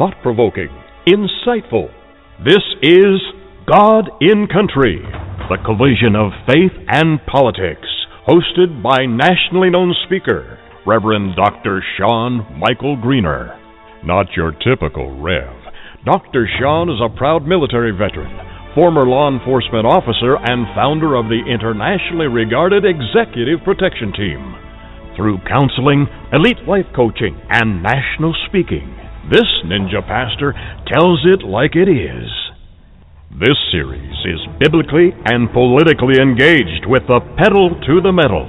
thought provoking, insightful. This is God and Country, the collision of faith and politics, hosted by nationally known speaker, Reverend Dr. Shawn Michael Greener. Not your typical Rev. Dr. Shawn is a proud military veteran, former law enforcement officer, and founder of the internationally regarded Executive Protection Team. Through counseling, elite life coaching, and national speaking, this ninja pastor tells it like it is. This series is biblically and politically engaged with the pedal to the metal.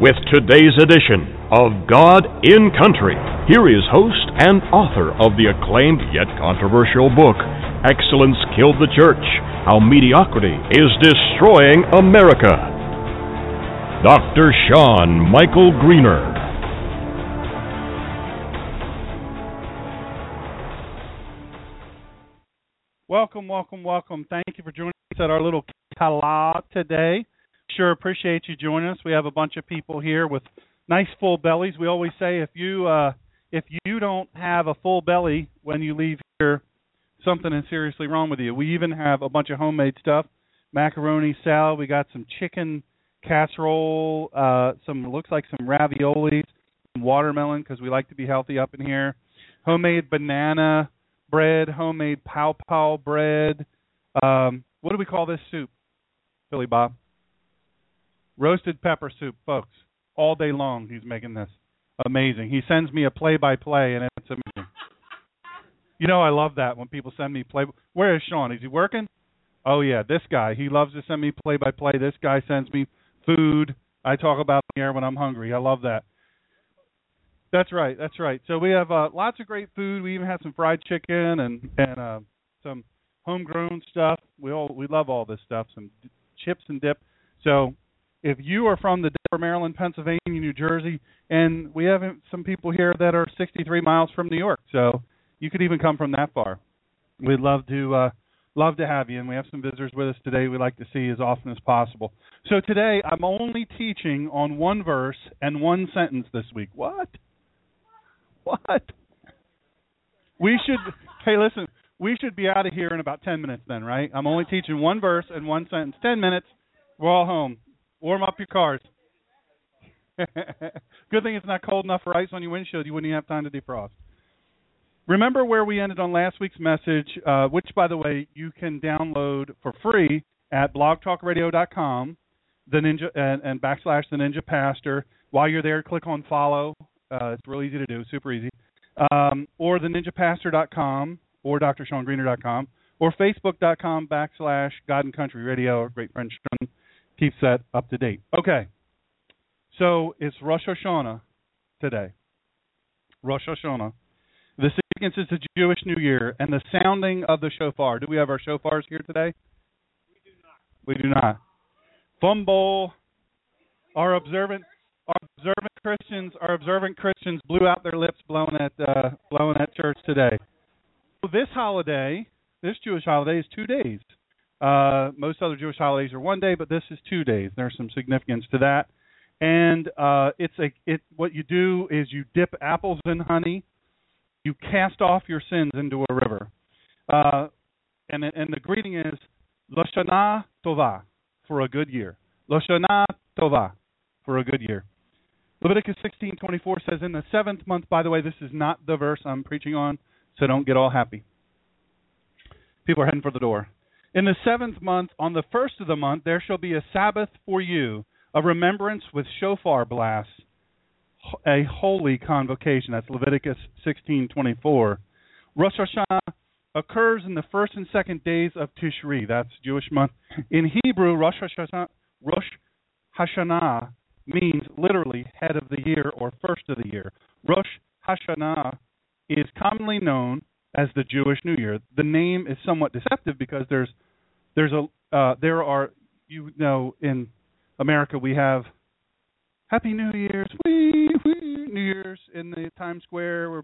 With today's edition of God and Country, here is host and author of the acclaimed yet controversial book, Excellence Killed the Church How Mediocrity is Destroying America. Dr. Shawn Michael Greener. Welcome, welcome, welcome. Thank you for joining us at our little kala today. Sure appreciate you joining us. We have a bunch of people here with nice full bellies. We always say if you uh, if you don't have a full belly when you leave here, something is seriously wrong with you. We even have a bunch of homemade stuff, macaroni salad. We got some chicken casserole, uh, some looks like some raviolis, some watermelon because we like to be healthy up in here. Homemade banana bread, homemade pow pow bread. Um, what do we call this soup, Billy Bob? Roasted pepper soup, folks. All day long he's making this. Amazing. He sends me a play by play and it's amazing. You know I love that when people send me play Where is Sean? Is he working? Oh yeah, this guy. He loves to send me play by play. This guy sends me food. I talk about the air when I'm hungry. I love that. That's right. That's right. So we have uh, lots of great food. We even have some fried chicken and and uh, some homegrown stuff. We all we love all this stuff. Some d- chips and dip. So if you are from the Denver, Maryland, Pennsylvania, New Jersey, and we have some people here that are 63 miles from New York, so you could even come from that far. We'd love to uh, love to have you, and we have some visitors with us today. We like to see as often as possible. So today I'm only teaching on one verse and one sentence this week. What? What? We should. Hey, listen. We should be out of here in about 10 minutes then, right? I'm only teaching one verse and one sentence. 10 minutes. We're all home. Warm up your cars. Good thing it's not cold enough for ice on your windshield. You wouldn't even have time to defrost. Remember where we ended on last week's message, uh, which, by the way, you can download for free at blogtalkradio.com, the ninja and, and backslash the ninja pastor. While you're there, click on follow. Uh, it's real easy to do, super easy. Um, or the ninjapastor.com or drshawngreener.com or facebook.com backslash God and Country Radio. Our great friend Sean keeps that up to date. Okay. So it's Rosh Hashanah today. Rosh Hashanah. The significance is the Jewish New Year and the sounding of the shofar. Do we have our shofars here today? We do not. We do not. Fumble. Our observant our observant Christians our observant Christians blew out their lips blowing at uh, blowing at church today. So this holiday, this Jewish holiday is two days. Uh, most other Jewish holidays are one day, but this is two days. There's some significance to that. And uh, it's a it what you do is you dip apples in honey, you cast off your sins into a river, uh, and and the greeting is Loshana Tova for a good year. Loshana Tova for a good year. Leviticus 16:24 says, "In the seventh month." By the way, this is not the verse I'm preaching on, so don't get all happy. People are heading for the door. In the seventh month, on the first of the month, there shall be a Sabbath for you, a remembrance with shofar blasts, a holy convocation. That's Leviticus 16:24. Rosh Hashanah occurs in the first and second days of Tishri. That's Jewish month. In Hebrew, Rosh Hashanah, Rosh Hashanah means literally head of the year or first of the year. Rosh Hashanah is commonly known as the Jewish New Year. The name is somewhat deceptive because there's there's a uh, there are you know in America we have Happy New Year's, wee, wee, New Year's in the Times Square where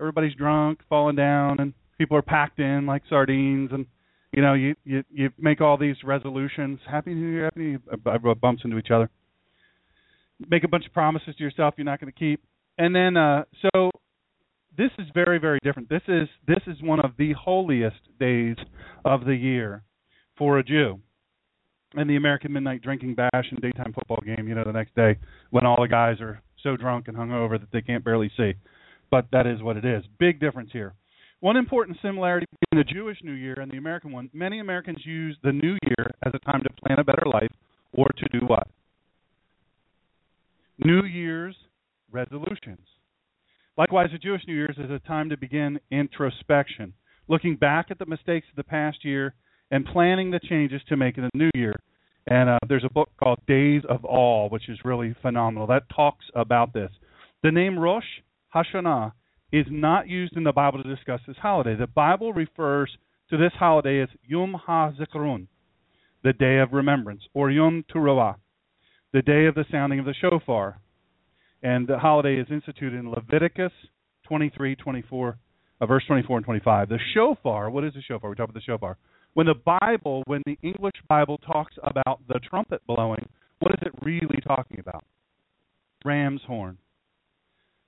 everybody's drunk, falling down, and people are packed in like sardines, and you know you you you make all these resolutions. Happy New Year, Happy New Year, everyone bumps into each other. Make a bunch of promises to yourself you're not going to keep, and then uh so this is very very different. This is this is one of the holiest days of the year for a Jew. And the American midnight drinking bash and daytime football game, you know, the next day when all the guys are so drunk and hungover that they can't barely see. But that is what it is. Big difference here. One important similarity between the Jewish New Year and the American one, many Americans use the New Year as a time to plan a better life or to do what? New Year's resolutions. Likewise, the Jewish New Year's is a time to begin introspection, looking back at the mistakes of the past year and planning the changes to make in the new year. And uh, there's a book called Days of Awe, which is really phenomenal. That talks about this. The name Rosh Hashanah is not used in the Bible to discuss this holiday. The Bible refers to this holiday as Yom HaZikaron, the Day of Remembrance, or Yom Teruah, the day of the sounding of the shofar. And the holiday is instituted in Leviticus 23, 24, uh, verse 24 and 25. The shofar, what is the shofar? We talk about the shofar. When the Bible, when the English Bible talks about the trumpet blowing, what is it really talking about? Ram's horn.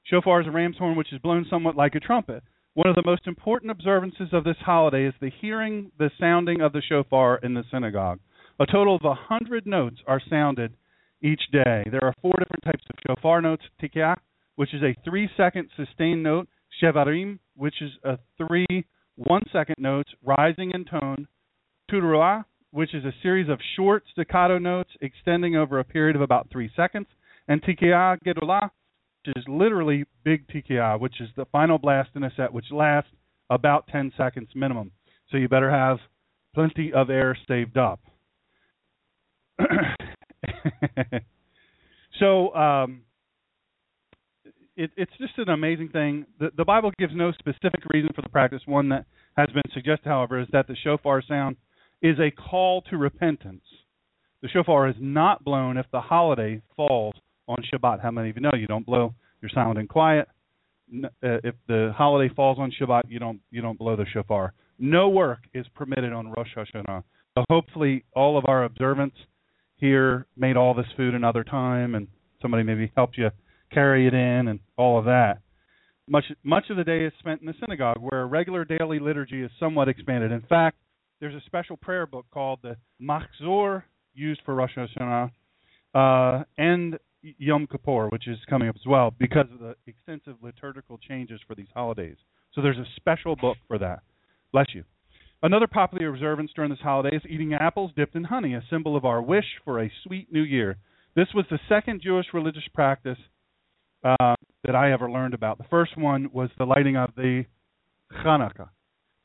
Shofar is a ram's horn which is blown somewhat like a trumpet. One of the most important observances of this holiday is the hearing the sounding of the shofar in the synagogue. A total of a hundred notes are sounded each day. There are four different types of shofar notes: tekiah, which is a three-second sustained note; shevarim, which is a three one-second notes rising in tone; teruah, which is a series of short staccato notes extending over a period of about three seconds; and tekiah gedolah, which is literally big tekiah, which is the final blast in a set, which lasts about 10 seconds minimum. So you better have plenty of air saved up. so um, it, it's just an amazing thing. The, the Bible gives no specific reason for the practice. One that has been suggested, however, is that the shofar sound is a call to repentance. The shofar is not blown if the holiday falls on Shabbat. How many of you know you don't blow? You're silent and quiet. Uh, if the holiday falls on Shabbat, you don't you don't blow the shofar. No work is permitted on Rosh Hashanah. So hopefully, all of our observants here made all this food another time, and somebody maybe helped you carry it in and all of that. Much much of the day is spent in the synagogue, where regular daily liturgy is somewhat expanded. In fact, there's a special prayer book called the Machzor, used for Rosh Hashanah, uh, and Yom Kippur, which is coming up as well, because of the extensive liturgical changes for these holidays. So there's a special book for that. Bless you. Another popular observance during this holiday is eating apples dipped in honey, a symbol of our wish for a sweet new year. This was the second Jewish religious practice uh, that I ever learned about. The first one was the lighting of the Hanukkah,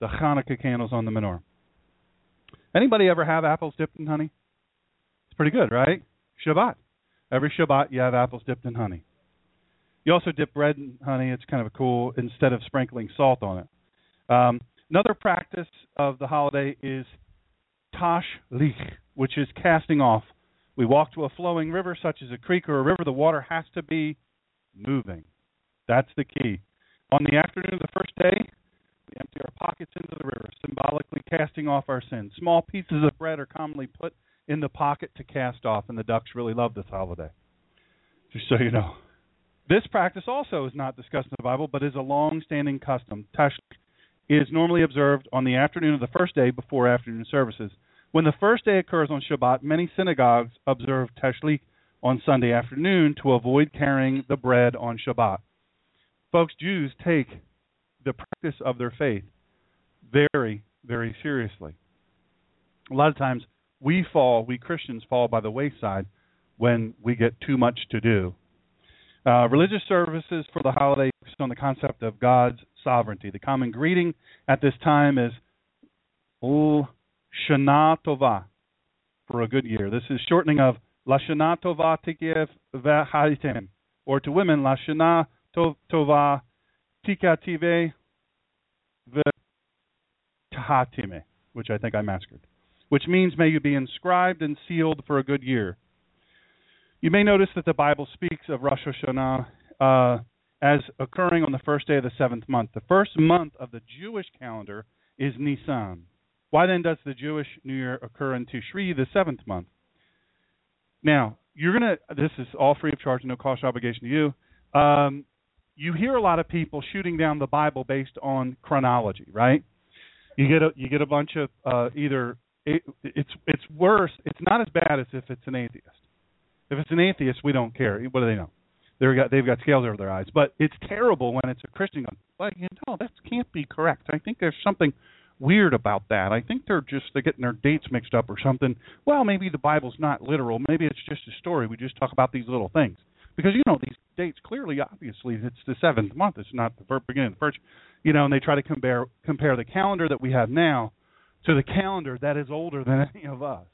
the Hanukkah candles on the menorah. Anybody ever have apples dipped in honey? It's pretty good, right? Shabbat. Every Shabbat you have apples dipped in honey. You also dip bread in honey. It's kind of cool instead of sprinkling salt on it. Um, Another practice of the holiday is tashlich, which is casting off. We walk to a flowing river, such as a creek or a river. The water has to be moving. That's the key. On the afternoon of the first day, we empty our pockets into the river, symbolically casting off our sins. Small pieces of bread are commonly put in the pocket to cast off, and the ducks really love this holiday. Just so you know. This practice also is not discussed in the Bible, but is a long standing custom. Tashlich is normally observed on the afternoon of the first day before afternoon services. When the first day occurs on Shabbat, many synagogues observe Tashlich on Sunday afternoon to avoid carrying the bread on Shabbat. Folks, Jews take the practice of their faith very, very seriously. A lot of times we fall, we Christians fall by the wayside when we get too much to do. Uh, religious services for the holiday focus on the concept of God's sovereignty. The common greeting at this time is Ul Shana Tova, for a good year. This is shortening of Lashana Tova Tikiev Vehaitem, or to women, Lashana Tova Tikative Vetahatime, which I think I massacred, which means may you be inscribed and sealed for a good year. You may notice that the Bible speaks of Rosh Hashanah uh, as occurring on the first day of the seventh month. The first month of the Jewish calendar is Nisan. Why then does the Jewish New Year occur in Tishri, the seventh month? Now, you're going to, this is all free of charge, no cost obligation to you. Um, you hear a lot of people shooting down the Bible based on chronology, right? You get a you get a bunch of uh, either it, it's it's worse. It's not as bad as if it's an atheist. If it's an atheist, we don't care. What do they know? They've got they've got scales over their eyes. But it's terrible when it's a Christian going, well, you know, that can't be correct. I think there's something weird about that. I think they're just they're getting their dates mixed up or something. Well, maybe the Bible's not literal. Maybe it's just a story. We just talk about these little things because you know these dates clearly, obviously, it's the seventh month. It's not the beginning of the first. You know, and they try to compare compare the calendar that we have now to the calendar that is older than any of us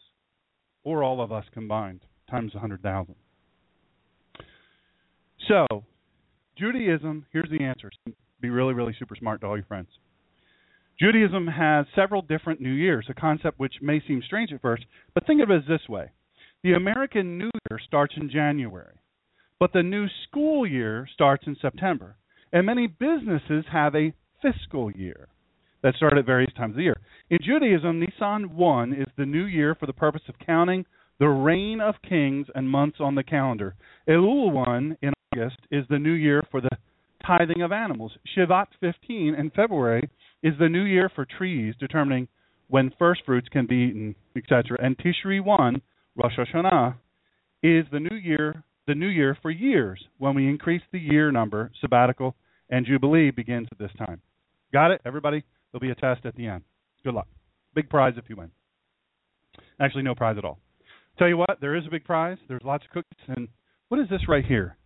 or all of us combined times a hundred thousand. So, Judaism. Here's the answer. Be really, really super smart to all your friends. Judaism has several different New Years, a concept which may seem strange at first, but think of it this way. The American New Year starts in January, but the new school year starts in September. And many businesses have a fiscal year that start at various times of the year. In Judaism, Nisan 1 is the new year for the purpose of counting the reign of kings and months on the calendar. Elul 1 in August is the new year for the tithing of animals. Shivat 15 in February is the new year for trees, determining when first fruits can be eaten, etc. And Tishri 1, Rosh Hashanah, is the new year, the new year for years, when we increase the year number, sabbatical, and Jubilee begins at this time. Got it, everybody? There'll be a test at the end. Good luck. Big prize if you win. Actually, no prize at all. Tell you what, there is a big prize. There's lots of cookies, and what is this right here?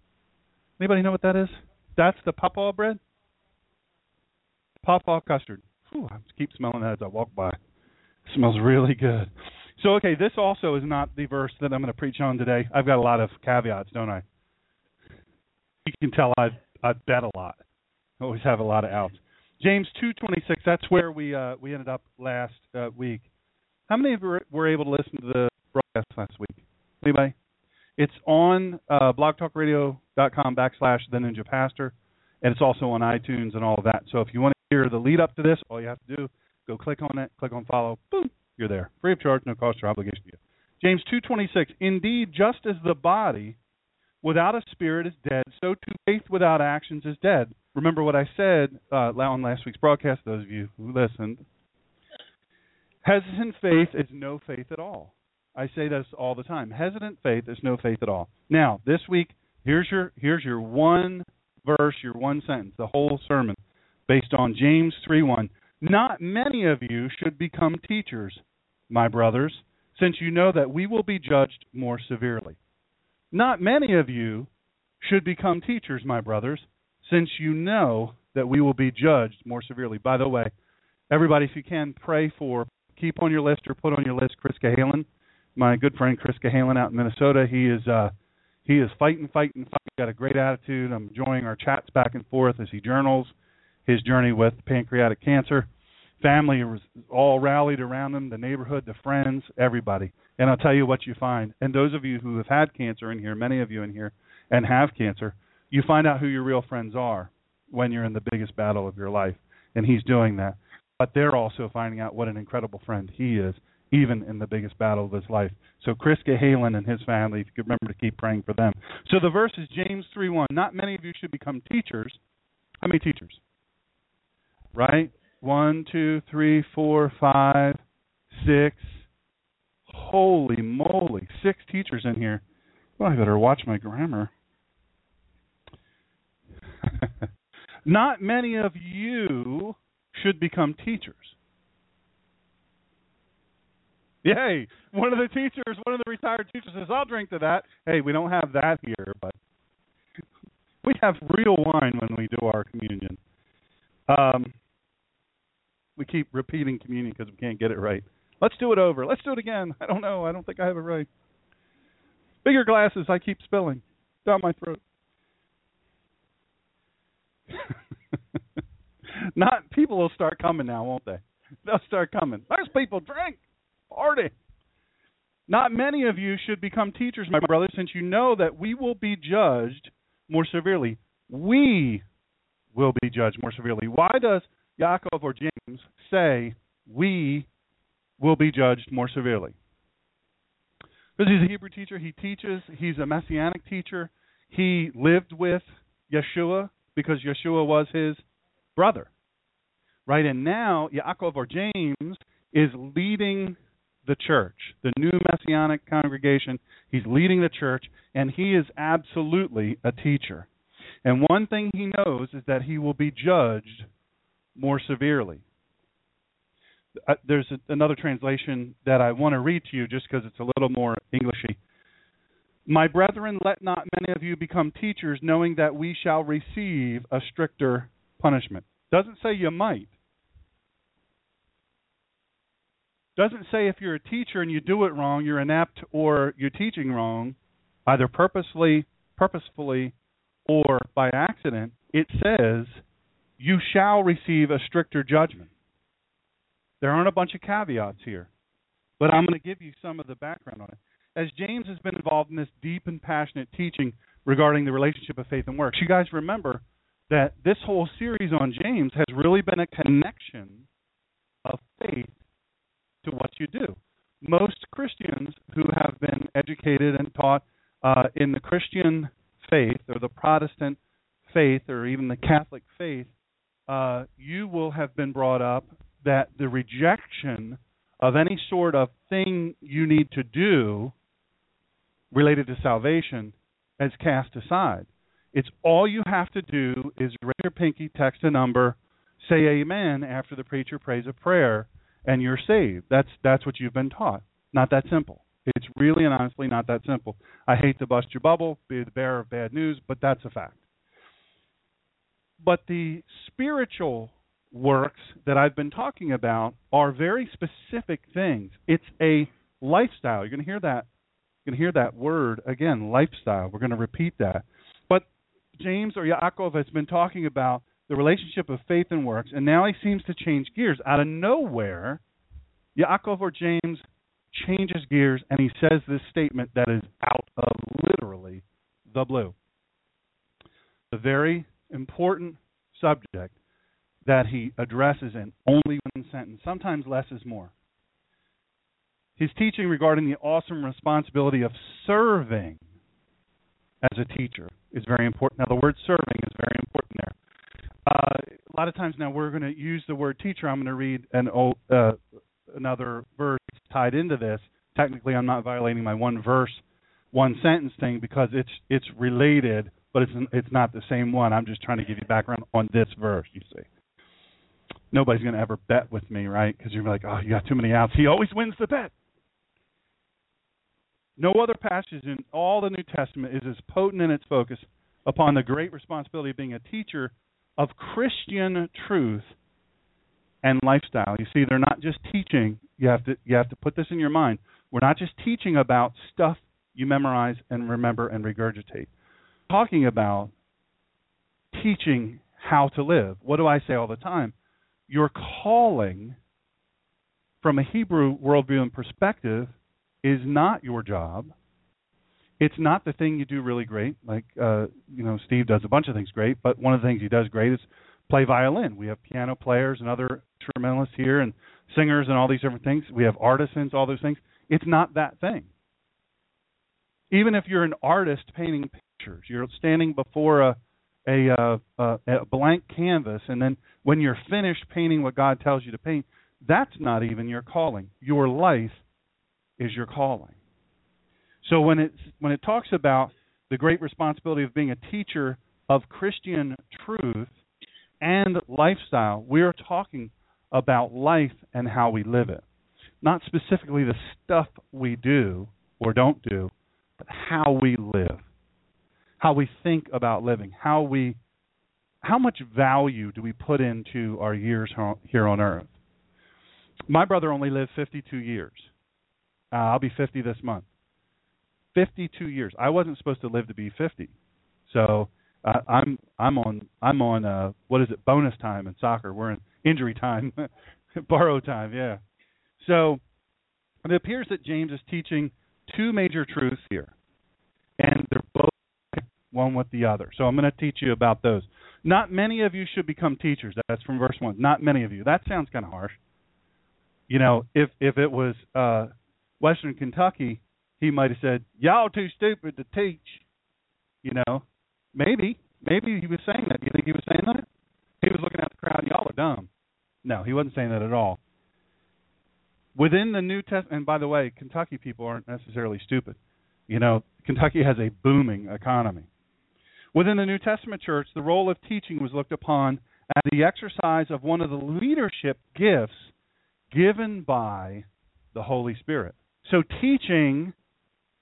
Anybody know what that is? That's the pawpaw bread. Pawpaw custard. Whew, I keep smelling that as I walk by. It smells really good. So, okay, this also is not the verse that I'm going to preach on today. I've got a lot of caveats, don't I? You can tell I I bet a lot. I always have a lot of outs. James 2:26. That's where we uh, we ended up last uh, week. How many of you were able to listen to the broadcast last week? Anybody? It's on uh, blogtalkradio.com backslash the Ninja Pastor, and it's also on iTunes and all of that. So if you want to hear the lead up to this, all you have to do go click on it, click on follow, boom, you're there, free of charge, no cost or obligation to you. James 2:26. Indeed, just as the body without a spirit is dead, so too faith without actions is dead. Remember what I said uh, on last week's broadcast. Those of you who listened, hesitant faith is no faith at all. I say this all the time. Hesitant faith is no faith at all. Now, this week, here's your here's your one verse, your one sentence, the whole sermon, based on James 3:1. Not many of you should become teachers, my brothers, since you know that we will be judged more severely. Not many of you should become teachers, my brothers, since you know that we will be judged more severely. By the way, everybody, if you can, pray for, keep on your list or put on your list Chris Cahalan my good friend Chris Cahalan out in Minnesota. He is uh he is fighting, fighting, fighting. Got a great attitude. I'm enjoying our chats back and forth as he journals his journey with pancreatic cancer. Family was all rallied around him, the neighborhood, the friends, everybody. And I'll tell you what you find. And those of you who have had cancer in here, many of you in here, and have cancer, you find out who your real friends are when you're in the biggest battle of your life. And he's doing that. But they're also finding out what an incredible friend he is even in the biggest battle of his life. So Chris Cahalan and his family, if you remember to keep praying for them. So the verse is James 3:1. Not many of you should become teachers. How many teachers? Right? One, two, three, four, five, six. Holy moly, six teachers in here. Well, I better watch my grammar. Not many of you should become teachers. Yay! One of the teachers, one of the retired teachers says, "I'll drink to that." Hey, we don't have that here, but we have real wine when we do our communion. Um, we keep repeating communion because we can't get it right. Let's do it over. Let's do it again. I don't know. I don't think I have it right. Bigger glasses. I keep spilling down my throat. Not people will start coming now, won't they? They'll start coming. There's people drink, Not many of you should become teachers, my brothers, since you know that we will be judged more severely. We will be judged more severely. Why does Yaakov or James say we will be judged more severely? Because he's a Hebrew teacher, he teaches, he's a messianic teacher. He lived with Yeshua because Yeshua was his brother. Right? And now Yaakov or James is leading the church, the new messianic congregation. He's leading the church, and he is absolutely a teacher. And one thing he knows is that he will be judged more severely. Uh, there's a, another translation that I want to read to you just because it's a little more Englishy. My brethren, let not many of you become teachers, knowing that we shall receive a stricter punishment. Doesn't say you might. Doesn't say if you're a teacher and you do it wrong, you're inept or you're teaching wrong, either purposely, purposefully, or by accident. It says you shall receive a stricter judgment. There aren't a bunch of caveats here, but I'm going to give you some of the background on it. As James has been involved in this deep and passionate teaching regarding the relationship of faith and works, you guys remember that this whole series on James has really been a connection of faith to what you do. Most Christians who have been educated and taught uh, in the Christian faith or the Protestant faith or even the Catholic faith, uh, you will have been brought up that the rejection of any sort of thing you need to do related to salvation is cast aside. It's all you have to do is raise your pinky, text a number, say amen after the preacher prays a prayer, and you're saved. That's that's what you've been taught. Not that simple. It's really and honestly not that simple. I hate to bust your bubble, be the bearer of bad news, but that's a fact. But the spiritual works that I've been talking about are very specific things. It's a lifestyle. You're going to hear that. You're going to hear that word again, lifestyle. We're going to repeat that. But James or Yaakov has been talking about the relationship of faith and works, and now he seems to change gears. Out of nowhere, Yaakov or James changes gears and he says this statement that is out of literally the blue. The very important subject that he addresses in only one sentence. Sometimes less is more. His teaching regarding the awesome responsibility of serving as a teacher is very important. Now, the word serving is very important there. Uh, a lot of times now we're going to use the word teacher. I'm going to read an old, uh, another verse tied into this. Technically, I'm not violating my one verse, one sentence thing because it's it's related, but it's it's not the same one. I'm just trying to give you background on this verse. You see nobody's going to ever bet with me, right? Because you're like, oh, you got too many outs. He always wins the bet. No other passage in all the New Testament is as potent in its focus upon the great responsibility of being a teacher of Christian truth and lifestyle. You see, they're not just teaching. You have to you have to put this in your mind. We're not just teaching about stuff you memorize and remember and regurgitate. We're talking about teaching how to live. What do I say all the time? your calling from a Hebrew worldview and perspective is not your job. It's not the thing you do really great. Like uh, you know, Steve does a bunch of things great, but one of the things he does great is play violin. We have piano players and other instrumentalists here, and singers and all these different things. We have artisans, all those things. It's not that thing. Even if you're an artist painting pictures, you're standing before a a, uh, uh, a blank canvas, and then when you're finished painting what God tells you to paint, that's not even your calling. Your life is your calling. So when it when it talks about the great responsibility of being a teacher of Christian truth and lifestyle, we're talking about life and how we live it. Not specifically the stuff we do or don't do, but how we live how we think about living, how we how much value do we put into our years here on earth? My brother only lived 52 years. Uh, I'll be 50 this month. 52 years. I wasn't supposed to live to be 50. So uh, I'm I'm on I'm on uh what is it bonus time in soccer. We're in injury time, borrow time, yeah. So it appears that James is teaching two major truths here, and they're both one with the other. So I'm going to teach you about those. Not many of you should become teachers. That's from verse one. Not many of you. That sounds kind of harsh. You know, if if it was uh Western Kentucky, he might have said, "Y'all too stupid to teach." You know, maybe maybe he was saying that. Do you think he was saying that? He was looking at the crowd. Y'all are dumb. No, he wasn't saying that at all. Within the New Testament, and by the way, Kentucky people aren't necessarily stupid. You know, Kentucky has a booming economy. Within the New Testament church, the role of teaching was looked upon as the exercise of one of the leadership gifts given by the Holy Spirit. So teaching,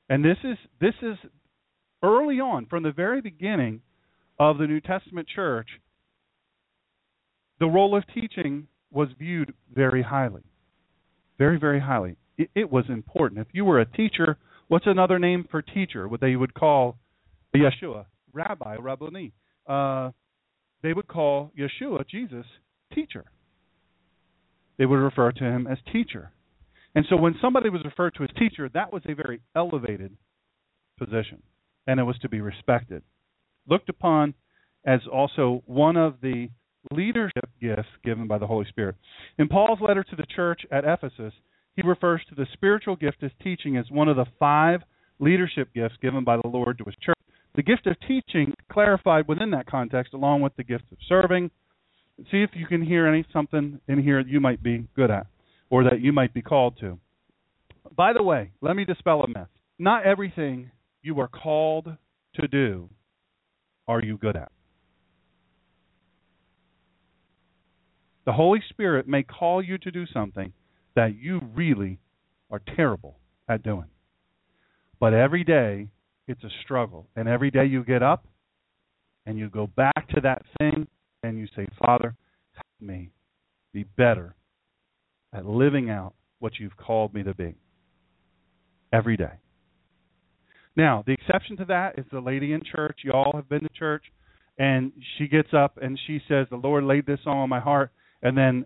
and this is this is early on from the very beginning of the New Testament church, the role of teaching was viewed very highly. Very, very highly. It, it, was important. If you were a teacher, what's another name for teacher? What they would call Yeshua, Rabbi, Rabboni. Uh, they would call Yeshua, Jesus, teacher. They would refer to him as teacher. And so when somebody was referred to as teacher, that was a very elevated position, and it was to be respected. Looked upon as also one of the leadership gifts given by the Holy Spirit. In Paul's letter to the church at Ephesus, he refers to the spiritual gift as teaching as one of the five leadership gifts given by the Lord to his church. The gift of teaching clarified within that context, along with the gift of serving. See if you can hear any something in here that you might be good at, or that you might be called to. By the way, let me dispel a myth. Not everything you are called to do are you good at. The Holy Spirit may call you to do something that you really are terrible at doing. But every day it's a struggle. And every day you get up and you go back to that thing and you say, Father, help me be better at living out what you've called me to be. Every day. Now, the exception to that is the lady in church. You all have been to church. And she gets up and she says, The Lord laid this on my heart and then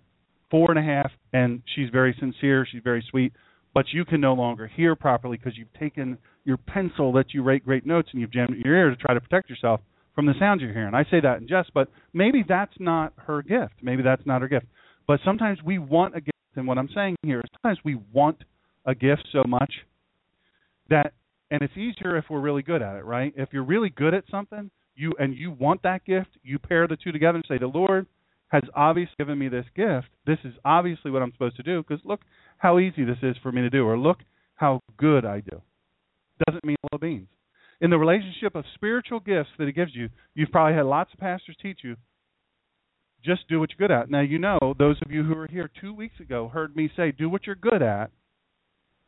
four and a half, and she's very sincere, she's very sweet, but you can no longer hear properly because you've taken your pencil that you write great notes and you've jammed your ear to try to protect yourself from the sounds you're hearing. I say that in jest, but maybe that's not her gift. Maybe that's not her gift. But sometimes we want a gift, and what I'm saying here is sometimes we want a gift so much that, and it's easier if we're really good at it, right? If you're really good at something, you and you want that gift, you pair the two together and say, "The Lord, has obviously given me this gift. This is obviously what I'm supposed to do because look how easy this is for me to do, or look how good I do. Doesn't mean little beans. In the relationship of spiritual gifts that He gives you, you've probably had lots of pastors teach you just do what you're good at. Now, you know, those of you who were here two weeks ago heard me say, do what you're good at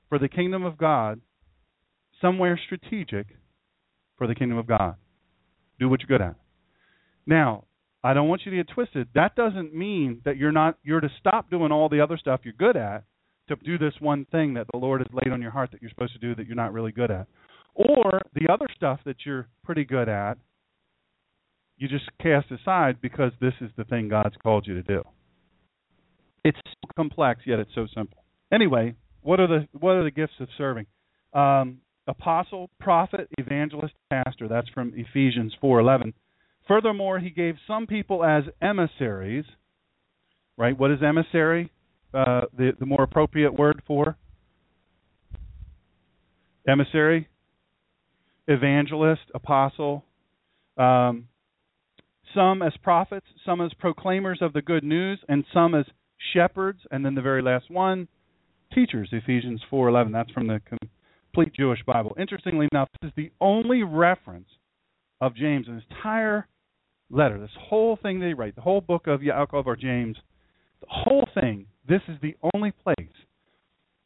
for the kingdom of God, somewhere strategic for the kingdom of God. Do what you're good at. Now, I don't want you to get twisted. That doesn't mean that you're not you're to stop doing all the other stuff you're good at to do this one thing that the Lord has laid on your heart that you're supposed to do that you're not really good at. Or the other stuff that you're pretty good at, you just cast aside because this is the thing God's called you to do. It's so complex yet it's so simple. Anyway, what are the what are the gifts of serving? Um, apostle, prophet, evangelist, pastor. That's from Ephesians 4:11. Furthermore, he gave some people as emissaries. Right? What is emissary? Uh, the the more appropriate word for emissary, evangelist, apostle. Um, some as prophets, some as proclaimers of the good news, and some as shepherds. And then the very last one, teachers. Ephesians 4:11. That's from the complete Jewish Bible. Interestingly enough, this is the only reference of James in entire letter, this whole thing they write, the whole book of Yaakov or James, the whole thing, this is the only place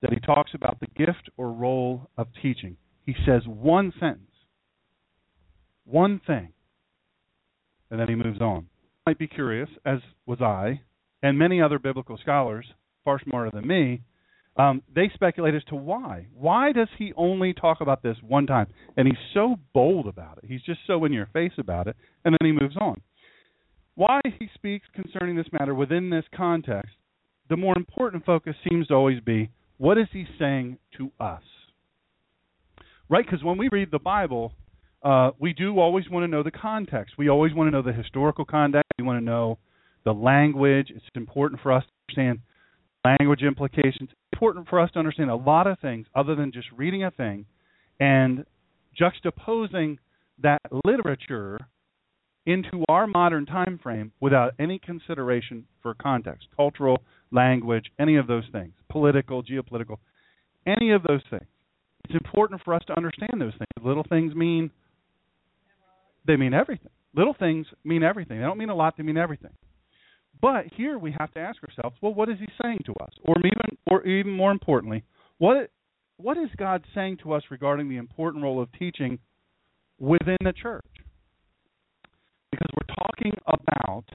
that he talks about the gift or role of teaching. He says one sentence, one thing, and then he moves on. Might be curious, as was I, and many other biblical scholars, far smarter than me. Um, they speculate as to why. Why does he only talk about this one time? And he's so bold about it. He's just so in your face about it, and then he moves on. Why he speaks concerning this matter within this context, the more important focus seems to always be what is he saying to us? Right? Because when we read the Bible, uh, we do always want to know the context. We always want to know the historical context. We want to know the language. It's important for us to understand language implications. It's important for us to understand a lot of things other than just reading a thing and juxtaposing that literature into our modern time frame without any consideration for context, cultural, language, any of those things, political, geopolitical, any of those things. It's important for us to understand those things. Little things mean they mean everything. Little things mean everything. They don't mean a lot, they mean everything. But here we have to ask ourselves, well, what is he saying to us? Or even or even more importantly, what what is God saying to us regarding the important role of teaching within the church? Because we're talking about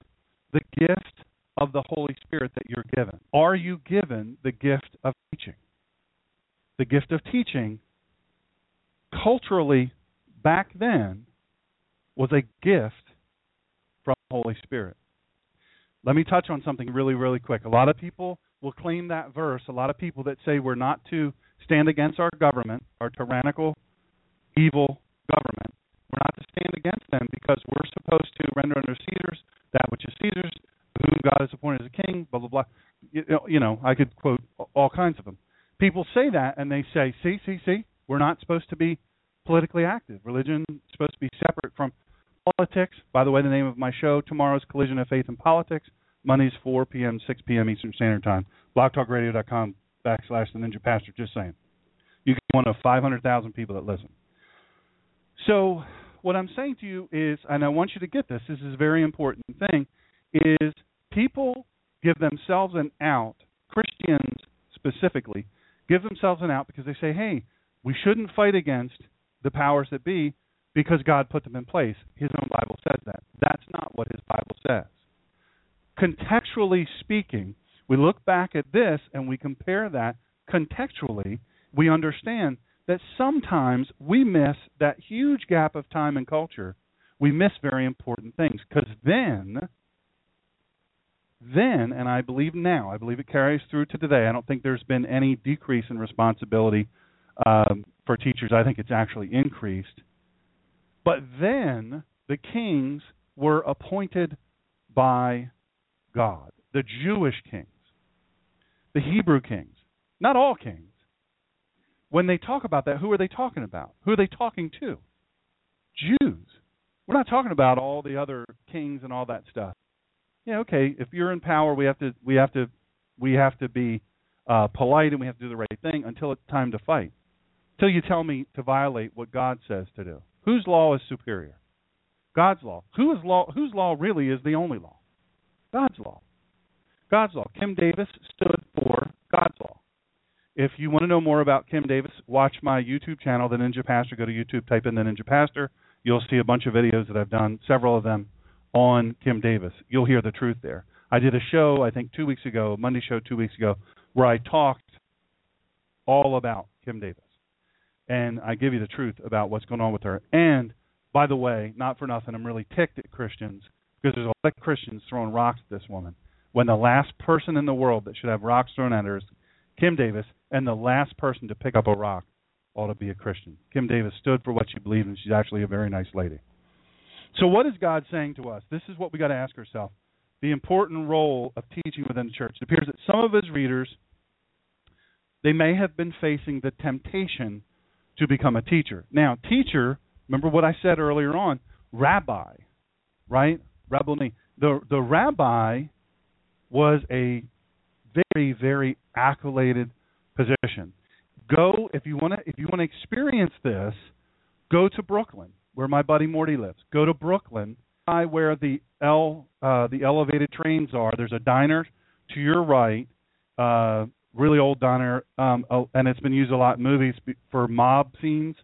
the gift of the Holy Spirit that you're given. Are you given the gift of teaching? The gift of teaching culturally back then was a gift from the Holy Spirit. Let me touch on something really, really quick. A lot of people will claim that verse. A lot of people that say we're not to stand against our government, our tyrannical, evil government. We're not to stand against them because we're supposed to render unto Caesar's that which is Caesar's, whom God has appointed as a king, blah, blah, blah. You know, you know, I could quote all kinds of them. People say that and they say, see, see, see, we're not supposed to be politically active. Religion is supposed to be separate from politics. By the way, the name of my show tomorrow's Collision of Faith and Politics. Mondays 4 p.m. 6 p.m. Eastern Standard Time. BlogTalkRadio.com backslash the Ninja Pastor. Just saying, you get one of 500,000 people that listen. So what I'm saying to you is, and I want you to get this. This is a very important thing. Is people give themselves an out. Christians specifically give themselves an out because they say, hey, we shouldn't fight against the powers that be because God put them in place. His own Bible says that. That's not what his Bible says. Contextually speaking, we look back at this and we compare that contextually, we understand that sometimes we miss that huge gap of time and culture. We miss very important things because then then, and I believe now, I believe it carries through to today. I don't think there's been any decrease in responsibility um, for teachers. I think it's actually increased. But then the kings were appointed by God, the Jewish kings, the Hebrew kings, not all kings. When they talk about that, who are they talking about? Who are they talking to? Jews. We're not talking about all the other kings and all that stuff. Yeah, okay. If you're in power, we have to we have to we have to be uh, polite and we have to do the right thing until it's time to fight. Until you tell me to violate what God says to do. Whose law is superior? God's law. Who is law? Whose law really is the only law? God's law. God's law. Kim Davis stood for God's law. If you want to know more about Kim Davis, watch my YouTube channel, The Ninja Pastor. Go to YouTube, type in The Ninja Pastor. You'll see a bunch of videos that I've done, several of them on Kim Davis. You'll hear the truth there. I did a show, I think, two weeks ago, Monday show two weeks ago, where I talked all about Kim Davis and I give you the truth about what's going on with her. And by the way, not for nothing, I'm really ticked at Christians because there's a lot of Christians throwing rocks at this woman. When the last person in the world that should have rocks thrown at her is Kim Davis, and the last person to pick up a rock ought to be a Christian. Kim Davis stood for what she believed, and she's actually a very nice lady. So, what is God saying to us? This is what we got to ask ourselves: the important role of teaching within the church. It appears that some of his readers they may have been facing the temptation to become a teacher. Now, teacher, remember what I said earlier on, rabbi, right? Rabboni. The the rabbi was a very very accoladed position. Go if you want to if you want to experience this, go to Brooklyn where my buddy Morty lives. Go to Brooklyn, by where the L uh, the elevated trains are. There's a diner to your right. Uh, really old diner, um, and it's been used a lot in movies for mob scenes.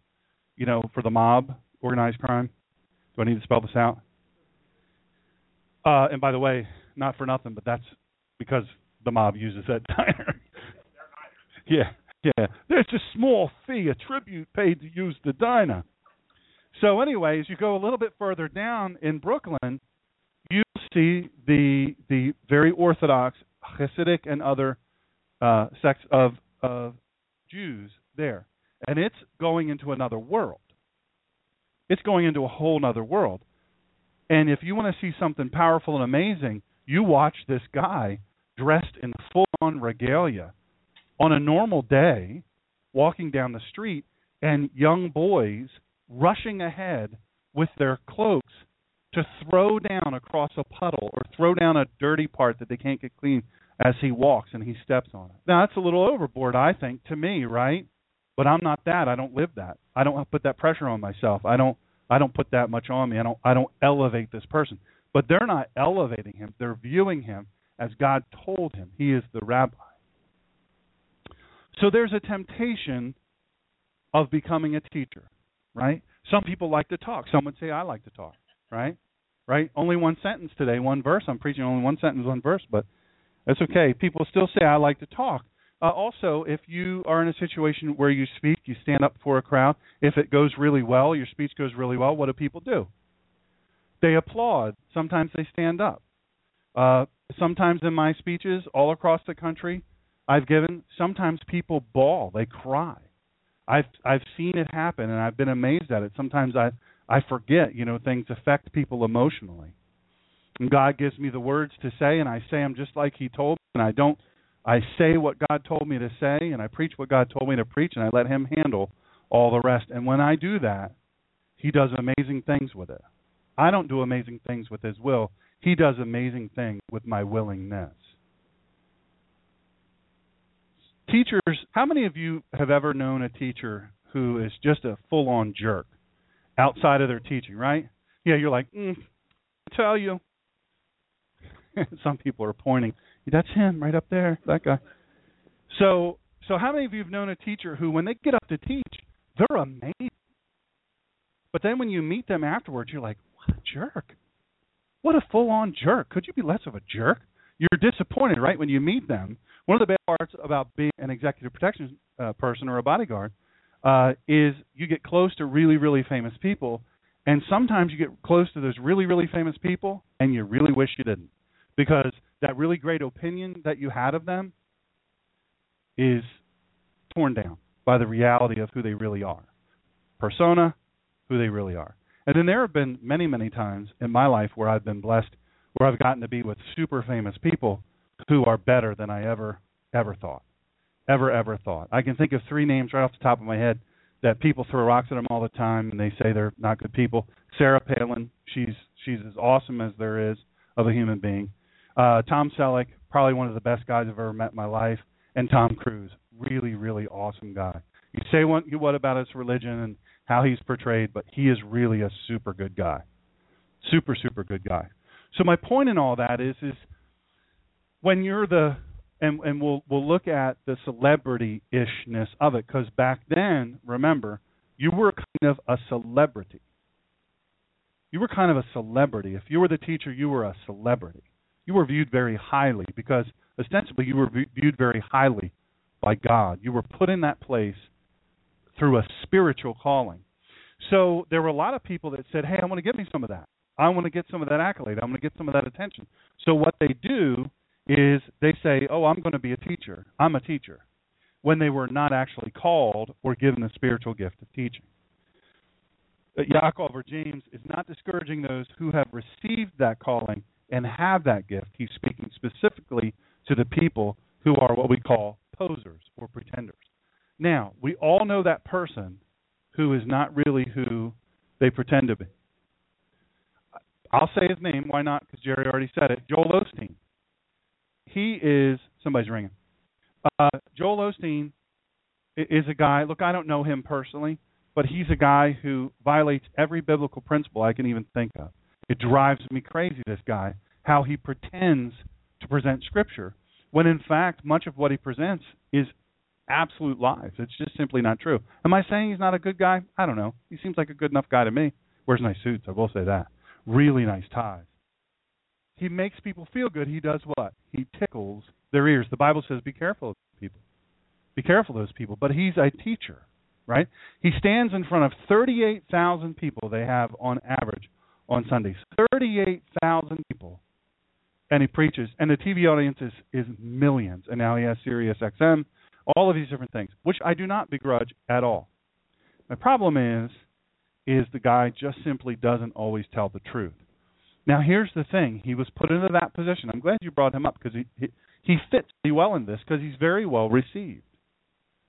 You know, for the mob, organized crime. Do I need to spell this out? Uh, and by the way, not for nothing, but that's because the mob uses that diner. yeah, yeah. There's a small fee, a tribute paid to use the diner. So, anyways, you go a little bit further down in Brooklyn, you see the the very orthodox Hasidic and other uh, sects of of Jews there, and it's going into another world. It's going into a whole other world. And if you want to see something powerful and amazing, you watch this guy dressed in full on regalia on a normal day walking down the street and young boys rushing ahead with their cloaks to throw down across a puddle or throw down a dirty part that they can't get clean as he walks and he steps on it. Now that's a little overboard, I think, to me, right? But I'm not that. I don't live that. I don't put that pressure on myself. I don't I don't put that much on me. I don't I don't elevate this person. But they're not elevating him. They're viewing him as God told him. He is the rabbi. So there's a temptation of becoming a teacher, right? Some people like to talk. Some would say I like to talk, right? Right? Only one sentence today, one verse. I'm preaching only one sentence, one verse, but that's okay. People still say I like to talk. Uh, also, if you are in a situation where you speak, you stand up for a crowd. If it goes really well, your speech goes really well. What do people do? They applaud. Sometimes they stand up. Uh, sometimes in my speeches all across the country, I've given. Sometimes people bawl. They cry. I've I've seen it happen, and I've been amazed at it. Sometimes I I forget. You know, things affect people emotionally. God gives me the words to say, and I say them just like He told me, and I don't. I say what God told me to say, and I preach what God told me to preach, and I let Him handle all the rest. And when I do that, He does amazing things with it. I don't do amazing things with His will. He does amazing things with my willingness. Teachers, how many of you have ever known a teacher who is just a full on jerk outside of their teaching, right? Yeah, you're like, mm, I tell you. Some people are pointing. That's him right up there, that guy. So, so how many of you have known a teacher who, when they get up to teach, they're amazing, but then when you meet them afterwards, you're like, what a jerk. What a full on jerk. Could you be less of a jerk? You're disappointed, right, when you meet them. One of the bad parts about being an executive protection uh, person or a bodyguard uh, is you get close to really, really famous people, and sometimes you get close to those really, really famous people, and you really wish you didn't, because that really great opinion that you had of them is torn down by the reality of who they really are. Persona, who they really are. And then there have been many, many times in my life where I've been blessed, where I've gotten to be with super famous people who are better than I ever, ever thought. Ever, ever thought. I can think of three names right off the top of my head that people throw rocks at them all the time and they say they're not good people. Sarah Palin, she's she's as awesome as there is of a human being. Uh, Tom Selleck, probably one of the best guys I've ever met in my life, and Tom Cruise, really, really awesome guy. You say what, what about his religion and how he's portrayed, but he is really a super good guy. Super, super good guy. So my point in all that is is when you're the and and we'll we'll look at the celebrity ishness of it because back then, remember, you were kind of a celebrity. You were kind of a celebrity. If you were the teacher, you were a celebrity. You were viewed very highly because ostensibly you were viewed very highly by God. You were put in that place through a spiritual calling. So there were a lot of people that said, "Hey, I want to give me some of that. I want to get some of that accolade. I want to get some of that attention." So what they do is they say, "Oh, I'm going to be a teacher. I'm a teacher," when they were not actually called or given the spiritual gift of teaching. Yaakov or James is not discouraging those who have received that calling and have that gift. He's speaking specifically to the people who are what we call posers or pretenders. Now, we all know that person who is not really who they pretend to be. I'll say his name. Why not? Because Jerry already said it. Joel Osteen. He is somebody's ringing. Uh, Joel Osteen is a guy. Look, I don't know him personally, but he's a guy who violates every biblical principle I can even think of. It drives me crazy. This guy, how he pretends to present Scripture when in fact much of what he presents is absolute lies. It's just simply not true. Am I saying he's not a good guy? I don't know. He seems like a good enough guy to me. Wears nice suits, I will say that. Really nice ties. He makes people feel good. He does what? He tickles their ears. The Bible says, be careful of people. Be careful of those people. But he's a teacher, right? He stands in front of 38,000 people they have on average on Sundays. 38,000 people. And he preaches. And the TV audience is, is millions. And now he has Sirius XM, all of these different things, which I do not begrudge at all. My problem is, is the guy just simply doesn't always tell the truth. Now here's the thing: he was put into that position. I'm glad you brought him up because he, he he fits really well in this because he's very well received,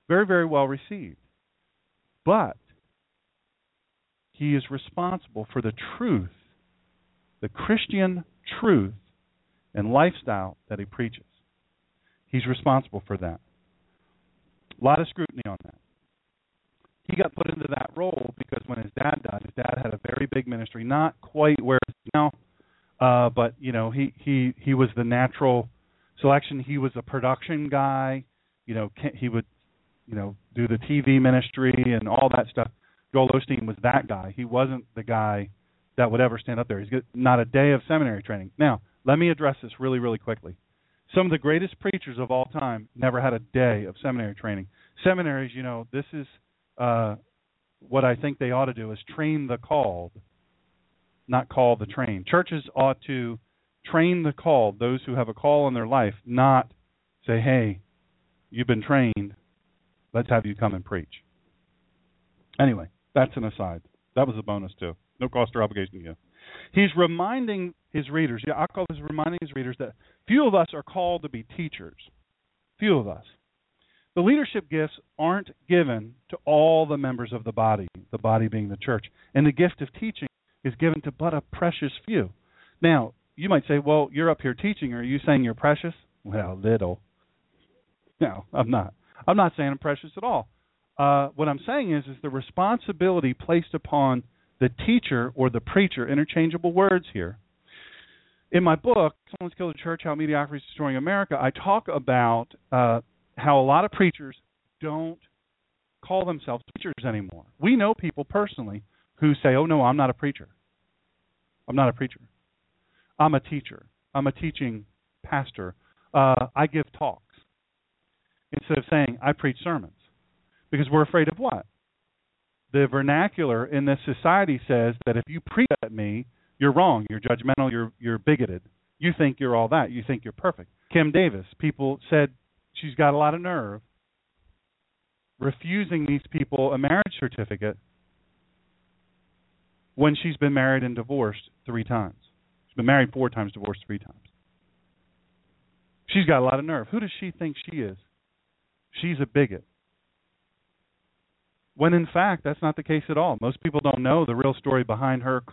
very very well received. But he is responsible for the truth, the Christian truth and lifestyle that he preaches. He's responsible for that. A lot of scrutiny on that. He got put into that role because when his dad died, his dad had a very big ministry, not quite where it's now, uh, but you know he he he was the natural selection. He was a production guy. You know he would you know do the TV ministry and all that stuff. Joel Osteen was that guy. He wasn't the guy that would ever stand up there. He's got not a day of seminary training. Now, let me address this really, really quickly. Some of the greatest preachers of all time never had a day of seminary training. Seminaries, you know, this is uh, what I think they ought to do is train the called, not call the trained. Churches ought to train the called, those who have a call in their life, not say, hey, you've been trained, let's have you come and preach. Anyway, that's an aside. That was a bonus, too. No cost or obligation to you. He's reminding his readers, yeah, I call this reminding his readers that few of us are called to be teachers. Few of us. The leadership gifts aren't given to all the members of the body, the body being the church. And the gift of teaching is given to but a precious few. Now, you might say, well, you're up here teaching. Are you saying you're precious? Well, little. No, I'm not. I'm not saying I'm precious at all. Uh, what I'm saying is, is the responsibility placed upon the teacher or the preacher, interchangeable words here. In my book, Someone's Killed the Church, How Mediocrity is Destroying America, I talk about uh, how a lot of preachers don't call themselves preachers anymore. We know people personally who say, "Oh no, I'm not a preacher. I'm not a preacher. I'm a teacher. I'm a teaching pastor. Uh, I give talks." Instead of saying, "I preach sermons," because we're afraid of what? The vernacular in this society says that if you preach at me, you're wrong. You're judgmental. You're you're bigoted. You think you're all that. You think you're perfect. Kim Davis, people said she's got a lot of nerve refusing these people a marriage certificate when she's been married and divorced three times. She's been married four times, divorced three times. She's got a lot of nerve. Who does she think she is? She's a bigot. When in fact, that's not the case at all. Most people don't know the real story behind her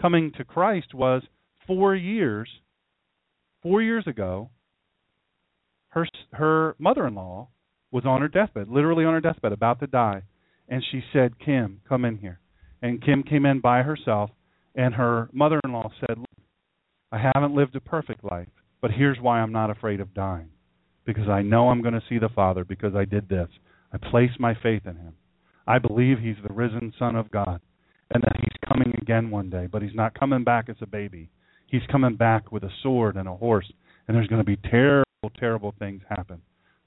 coming to Christ was four years, four years ago, her her mother-in-law was on her deathbed, literally on her deathbed, about to die, and she said, "Kim, come in here." And Kim came in by herself, and her mother-in-law said, "I haven't lived a perfect life, but here's why I'm not afraid of dying, because I know I'm going to see the Father because I did this. I placed my faith in Him. I believe He's the risen Son of God, and that He's coming again one day, but He's not coming back as a baby." He's coming back with a sword and a horse, and there's going to be terrible, terrible things happen.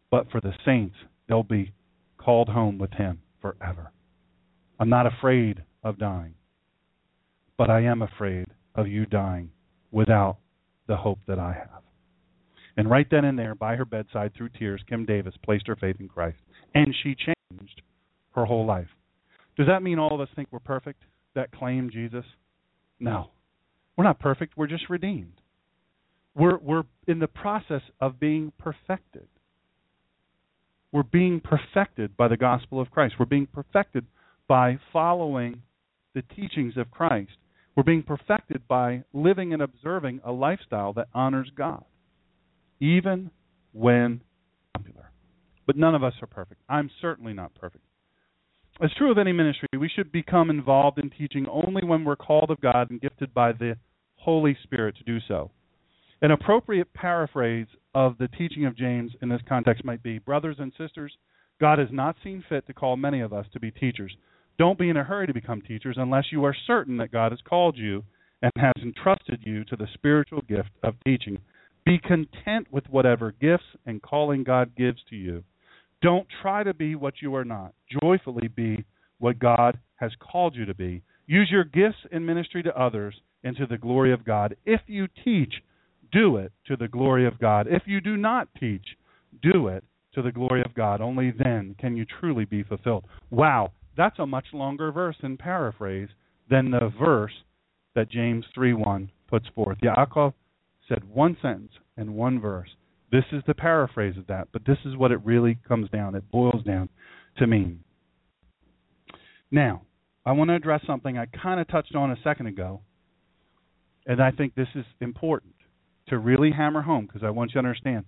But for the saints, they'll be called home with him forever. I'm not afraid of dying, but I am afraid of you dying without the hope that I have. And right then and there, by her bedside, through tears, Kim Davis placed her faith in Christ. And she changed her whole life. Does that mean all of us think we're perfect that claim Jesus? No. We're not perfect, we're just redeemed. We're, we're in the process of being perfected. We're being perfected by the gospel of Christ. We're being perfected by following the teachings of Christ. We're being perfected by living and observing a lifestyle that honors God, even when popular. But none of us are perfect. I'm certainly not perfect. As true of any ministry, we should become involved in teaching only when we're called of God and gifted by the Holy Spirit to do so. An appropriate paraphrase of the teaching of James in this context might be Brothers and sisters, God has not seen fit to call many of us to be teachers. Don't be in a hurry to become teachers unless you are certain that God has called you and has entrusted you to the spiritual gift of teaching. Be content with whatever gifts and calling God gives to you. Don't try to be what you are not. Joyfully be what God has called you to be. Use your gifts in ministry to others and to the glory of God. If you teach, do it to the glory of God. If you do not teach, do it to the glory of God. Only then can you truly be fulfilled. Wow, that's a much longer verse in paraphrase than the verse that James 3:1 puts forth. Yaakov said one sentence and one verse. This is the paraphrase of that, but this is what it really comes down, it boils down to mean. Now, I want to address something I kind of touched on a second ago, and I think this is important to really hammer home because I want you to understand.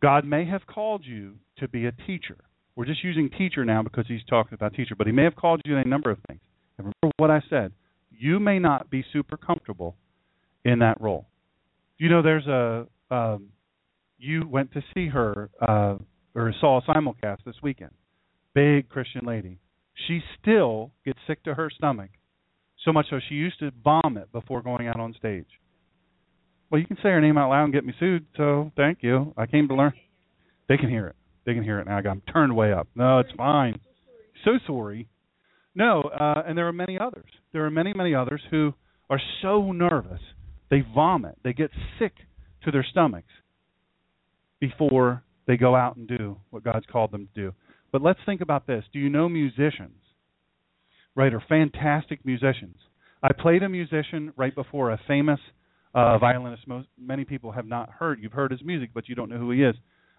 God may have called you to be a teacher. We're just using teacher now because he's talking about teacher, but he may have called you to a number of things. And remember what I said. You may not be super comfortable in that role. You know, there's a um, you went to see her uh, or saw a simulcast this weekend. Big Christian lady. She still gets sick to her stomach, so much so she used to vomit before going out on stage. Well, you can say her name out loud and get me sued. So thank you. I came to learn. They can hear it. They can hear it now. I got them turned way up. No, it's fine. So sorry. No, uh, and there are many others. There are many, many others who are so nervous they vomit. They get sick to their stomachs before they go out and do what God's called them to do. But let's think about this. Do you know musicians? Right, are fantastic musicians. I played a musician right before a famous uh, violinist. Most many people have not heard. You've heard his music, but you don't know who he is.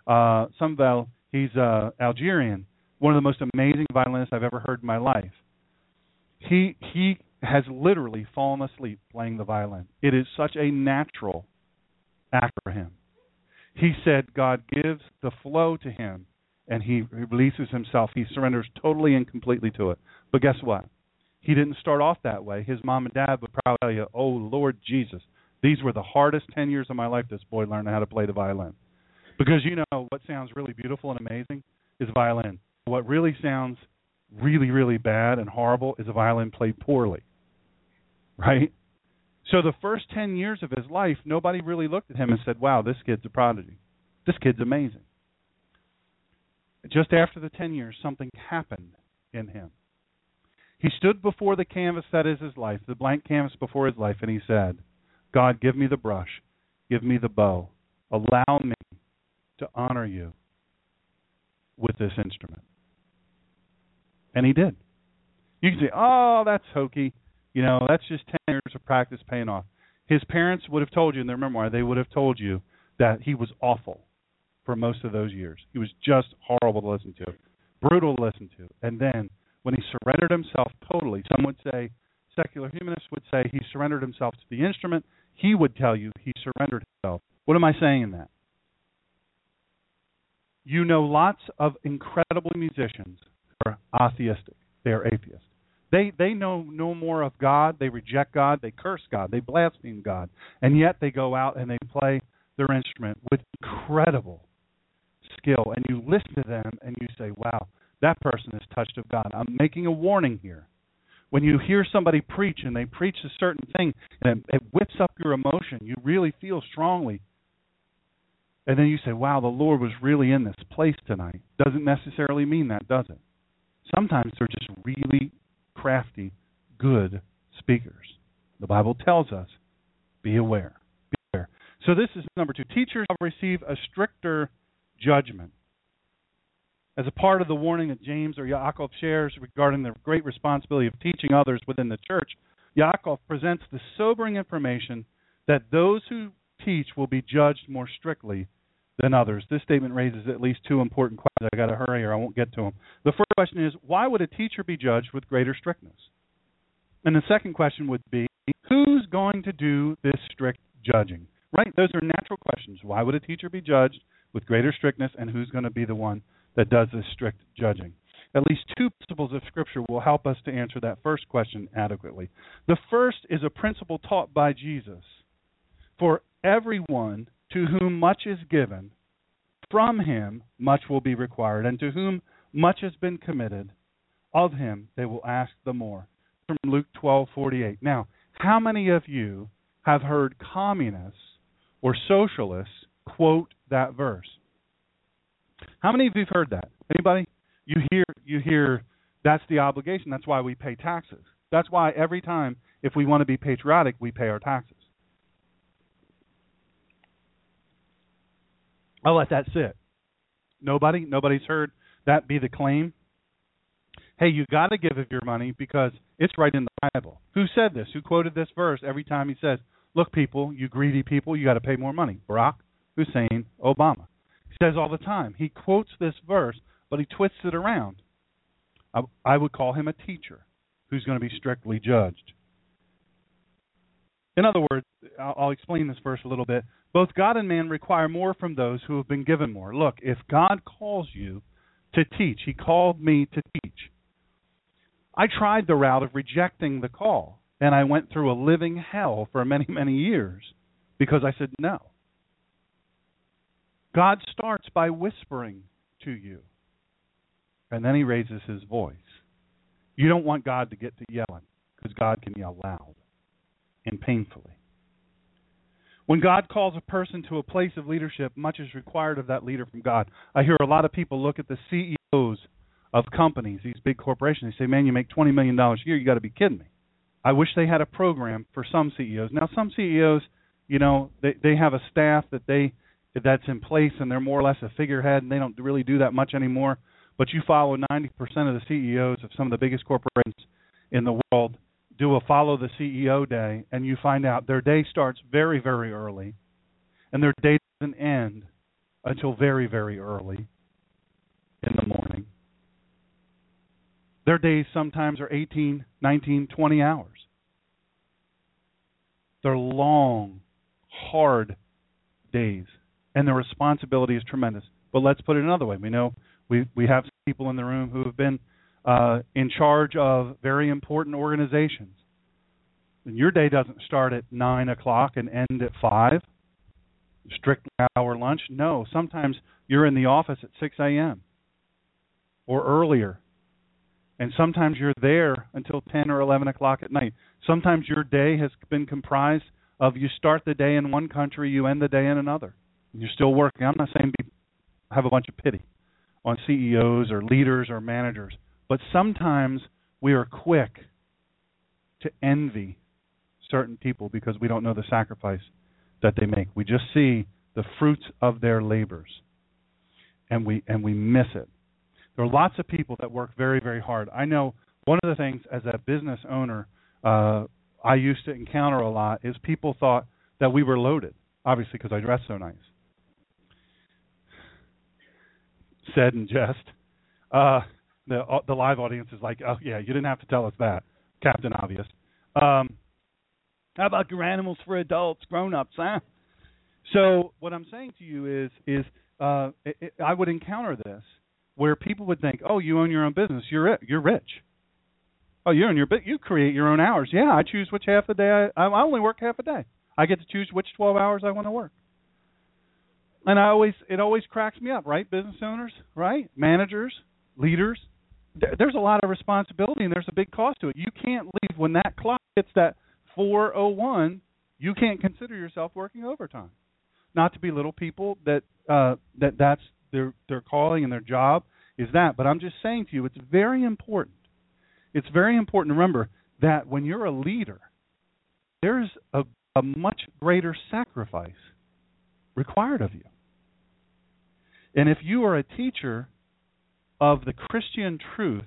Uh, Samvel, he's uh, Algerian. One of the most amazing violinists I've ever heard in my life. He he has literally fallen asleep playing the violin. It is such a natural act for him. He said God gives the flow to him and he releases himself. He surrenders totally and completely to it. But guess what? He didn't start off that way. His mom and dad would probably tell you, "Oh Lord Jesus, these were the hardest 10 years of my life this boy learned how to play the violin." Because you know what sounds really beautiful and amazing is violin. What really sounds really really bad and horrible is a violin played poorly. Right? So the first 10 years of his life, nobody really looked at him and said, "Wow, this kid's a prodigy. This kid's amazing." Just after the 10 years, something happened in him. He stood before the canvas that is his life, the blank canvas before his life, and he said, God, give me the brush, give me the bow. Allow me to honor you with this instrument. And he did. You can say, oh, that's hokey. You know, that's just 10 years of practice paying off. His parents would have told you in their memoir, they would have told you that he was awful for most of those years. He was just horrible to listen to, brutal to listen to. And then when he surrendered himself totally, some would say, secular humanists would say he surrendered himself to the instrument. He would tell you he surrendered himself. What am I saying in that? You know lots of incredible musicians who are atheistic. They are atheists. They they know no more of God. They reject God. They curse God. They blaspheme God. And yet they go out and they play their instrument with incredible skill and you listen to them and you say, wow, that person is touched of God. I'm making a warning here. When you hear somebody preach and they preach a certain thing and it, whips up your emotion, you really feel strongly. And then you say, wow, the Lord was really in this place tonight. Doesn't necessarily mean that, does it? Sometimes they're just really crafty, good speakers. The Bible tells us, be aware. Be aware. So this is number two. Teachers shall receive a stricter judgment. As a part of the warning that James or Yaakov shares regarding the great responsibility of teaching others within the church, Yaakov presents the sobering information that those who teach will be judged more strictly than others. This statement raises at least two important questions. I got to hurry or I won't get to them. The first question is why would a teacher be judged with greater strictness? And the second question would be who's going to do this strict judging? Right? Those are natural questions. Why would a teacher be judged with greater strictness, and who's going to be the one that does this strict judging. At least two principles of Scripture will help us to answer that first question adequately. The first is a principle taught by Jesus. For everyone to whom much is given, from him much will be required, and to whom much has been committed, of him they will ask the more. From Luke 12:48. Now, how many of you have heard communists or socialists quote that verse. How many of you have heard that? Anybody? You hear you hear that's the obligation. That's why we pay taxes. That's why every time if we want to be patriotic, we pay our taxes. Oh, I'll let that sit. Nobody, nobody's heard that be the claim. Hey, you got to give of your money because it's right in the Bible. Who said this? Who quoted this verse every time he says, "Look, people, you greedy people, you got to pay more money." Barack Hussein Obama. He says all the time. He quotes this verse, but he twists it around. I, I would call him a teacher who's going to be strictly judged. In other words, I'll, explain this verse a little bit. Both God and man require more from those who have been given more. Look, if God calls you to teach, He called me to teach. I tried the route of rejecting the call, and I went through a living hell for many, many years because I said no. God starts by whispering to you, and then He raises His voice. You don't want God to get to yelling because God can yell loud and painfully. When God calls a person to a place of leadership, much is required of that leader from God. I hear a lot of people look at the CEOs of companies, these big corporations. They say, "Man, you make twenty million dollars a year. You got to be kidding me." I wish they had a program for some CEOs. Now, some CEOs, you know, they they have a staff that they that's in place, and they're more or less a figurehead, and they don't really do that much anymore. But you follow 90% of the CEOs of some of the biggest corporations in the world, do a follow the CEO day, and you find out their day starts very, very early, and their day doesn't end until very, very early in the morning. Their days sometimes are 18, 19, 20 hours. They're long, hard days, and the responsibility is tremendous. But let's put it another way. We know we we have people in the room who have been uh, in charge of very important organizations. And your day doesn't start at nine o'clock and end at five. Strict hour lunch. No, sometimes you're in the office at six a.m. or earlier, and sometimes you're there until ten or eleven o'clock at night. Sometimes your day has been comprised of you start the day in one country, you end the day in another. You're still working. I'm not saying be, have a bunch of pity on CEOs or leaders or managers. But sometimes we are quick to envy certain people because we don't know the sacrifice that they make. We just see the fruits of their labors and we and we miss it. There are lots of people that work very very hard. I know one of the things as a business owner uh I used to encounter a lot is people thought that we were loaded, obviously because I dress so nice. Said in jest. Uh the uh, the live audience is like, oh yeah, you didn't have to tell us that, Captain Obvious. Um, how about your animals for adults, grown ups, huh? So what I'm saying to you is is uh, it, it, I would encounter this where people would think, oh, you own your own business, you're it, you're rich. Oh, you own your you create your own hours. Yeah, I choose which half a day I, I only work half a day. I get to choose which 12 hours I want to work. And I always it always cracks me up, right? Business owners, right? Managers, leaders, there's a lot of responsibility and there's a big cost to it. You can't leave when that clock hits that 401. You can't consider yourself working overtime. Not to belittle people that uh, that that's their their calling and their job is that, but I'm just saying to you, it's very important. It's very important to remember that when you're a leader, there's a, a much greater sacrifice required of you. And if you are a teacher of the Christian truth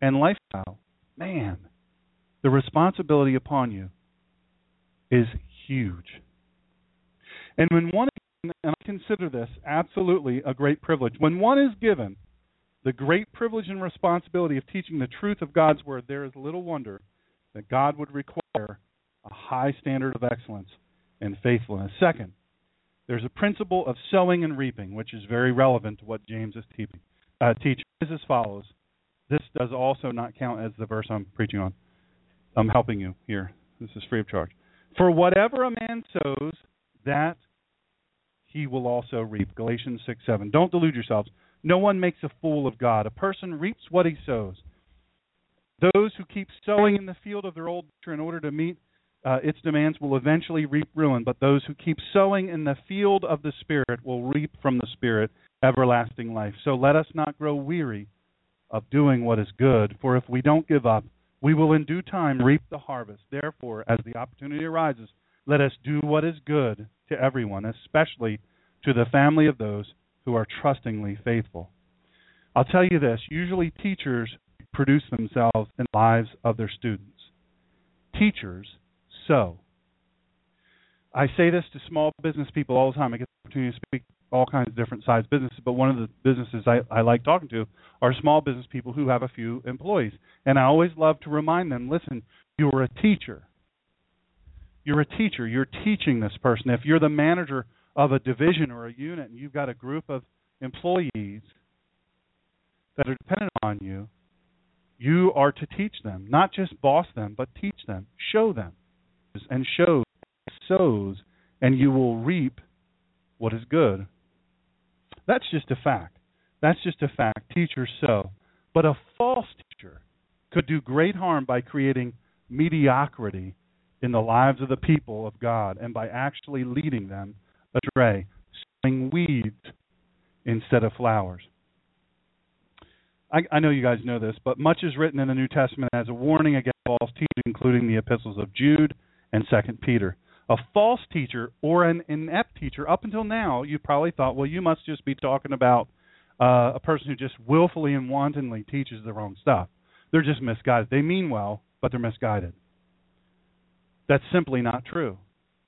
and lifestyle, man, the responsibility upon you is huge. And when one, and I consider this absolutely a great privilege, when one is given the great privilege and responsibility of teaching the truth of God's Word, there is little wonder that God would require a high standard of excellence and faithfulness. Second, there's a principle of sowing and reaping, which is very relevant to what James is teaching uh, teach is as follows. This does also not count as the verse I'm preaching on. I'm helping you here. This is free of charge. For whatever a man sows, that he will also reap. Galatians 6 7. Don't delude yourselves. No one makes a fool of God. A person reaps what he sows. Those who keep sowing in the field of their old nature in order to meet uh, its demands will eventually reap ruin, but those who keep sowing in the field of the Spirit will reap from the Spirit everlasting life. So let us not grow weary of doing what is good, for if we don't give up, we will in due time reap the harvest. Therefore, as the opportunity arises, let us do what is good to everyone, especially to the family of those who are trustingly faithful. I'll tell you this usually teachers produce themselves in the lives of their students. Teachers sow. I say this to small business people all the time. I get the opportunity to speak to all kinds of different size businesses, but one of the businesses I, I like talking to are small business people who have a few employees. And I always love to remind them listen, you're a teacher. You're a teacher. You're teaching this person. If you're the manager of a division or a unit and you've got a group of employees that are dependent on you, you are to teach them, not just boss them, but teach them, show them, and show sows, and you will reap what is good. That's just a fact. That's just a fact. Teachers sow. But a false teacher could do great harm by creating mediocrity in the lives of the people of God and by actually leading them astray, sowing weeds instead of flowers. I, I know you guys know this, but much is written in the New Testament as a warning against false teaching, including the epistles of Jude and Second Peter a false teacher or an inept teacher, up until now, you probably thought, well, you must just be talking about uh, a person who just willfully and wantonly teaches the wrong stuff. They're just misguided. They mean well, but they're misguided. That's simply not true.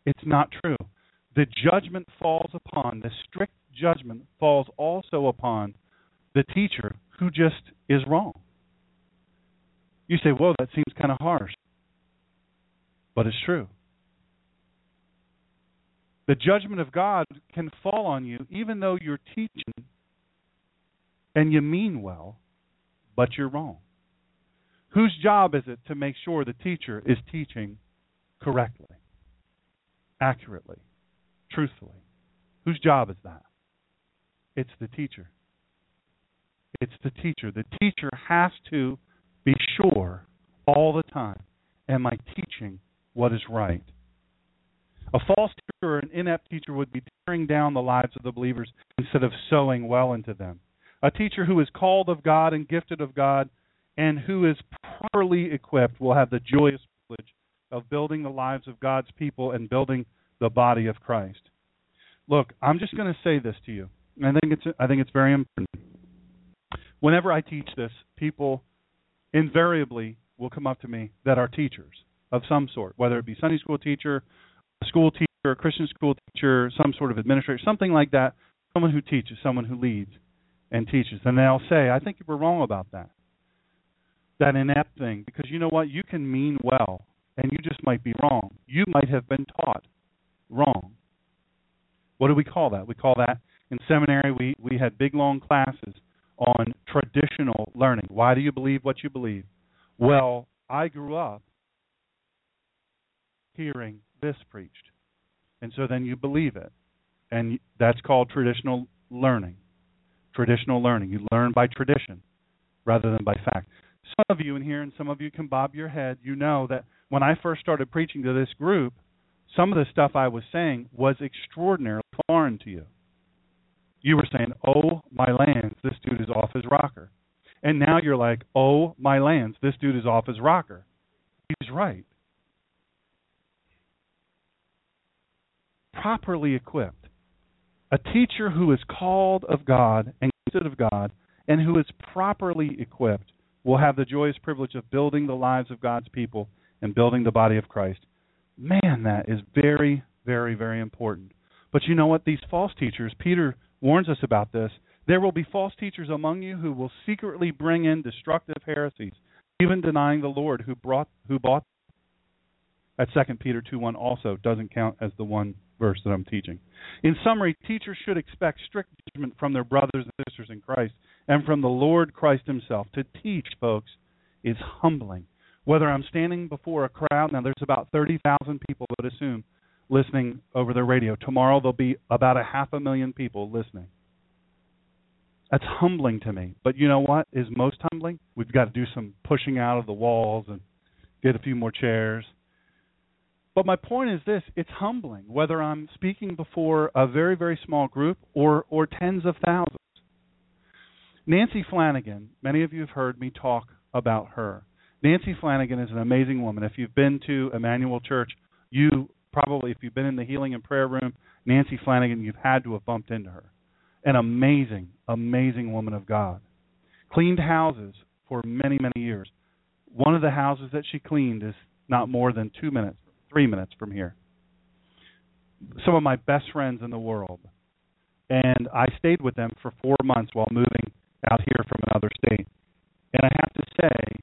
It's not true. The judgment falls upon, the strict judgment falls also upon the teacher who just is wrong. You say, whoa, that seems kind of harsh. But it's true. The judgment of God can fall on you even though you're teaching and you mean well, but you're wrong. Whose job is it to make sure the teacher is teaching correctly, accurately, truthfully? Whose job is that? It's the teacher. It's the teacher. The teacher has to be sure all the time am I teaching what is right? A false teacher or an inept teacher would be tearing down the lives of the believers instead of sowing well into them. A teacher who is called of God and gifted of God and who is properly equipped will have the joyous privilege of building the lives of God's people and building the body of Christ. Look, I'm just going to say this to you. I think it's I think it's very important. Whenever I teach this, people invariably will come up to me that are teachers of some sort, whether it be Sunday school teacher, a school teacher, a Christian school teacher, some sort of administrator, something like that, someone who teaches, someone who leads and teaches. And they'll say, I think you were wrong about that. That inept thing. Because you know what? You can mean well, and you just might be wrong. You might have been taught wrong. What do we call that? We call that in seminary we, we had big long classes on traditional learning. Why do you believe what you believe? Well, I grew up hearing this preached. And so then you believe it. And that's called traditional learning. Traditional learning. You learn by tradition rather than by fact. Some of you in here, and some of you can bob your head, you know that when I first started preaching to this group, some of the stuff I was saying was extraordinarily foreign to you. You were saying, Oh, my lands, this dude is off his rocker. And now you're like, Oh, my lands, this dude is off his rocker. He's right. Properly equipped. A teacher who is called of God and gifted of God and who is properly equipped will have the joyous privilege of building the lives of God's people and building the body of Christ. Man, that is very, very, very important. But you know what? These false teachers, Peter warns us about this. There will be false teachers among you who will secretly bring in destructive heresies, even denying the Lord who brought who bought. That Second Peter two one also doesn't count as the one verse that I'm teaching. In summary, teachers should expect strict judgment from their brothers and sisters in Christ and from the Lord Christ Himself. To teach, folks, is humbling. Whether I'm standing before a crowd, now there's about 30,000 people, would assume, listening over the radio. Tomorrow there'll be about a half a million people listening. That's humbling to me. But you know what is most humbling? We've got to do some pushing out of the walls and get a few more chairs But my point is this it's humbling, whether I'm speaking before a very, very small group or, or tens of thousands. Nancy Flanagan, many of you have heard me talk about her. Nancy Flanagan is an amazing woman. If you've been to Emmanuel Church, you probably, if you've been in the healing and prayer room, Nancy Flanagan, you've had to have bumped into her. An amazing, amazing woman of God. Cleaned houses for many, many years. One of the houses that she cleaned is not more than two minutes, three minutes from here. Some of my best friends in the world. And I stayed with them for four months while moving out here from another state. And I have to say,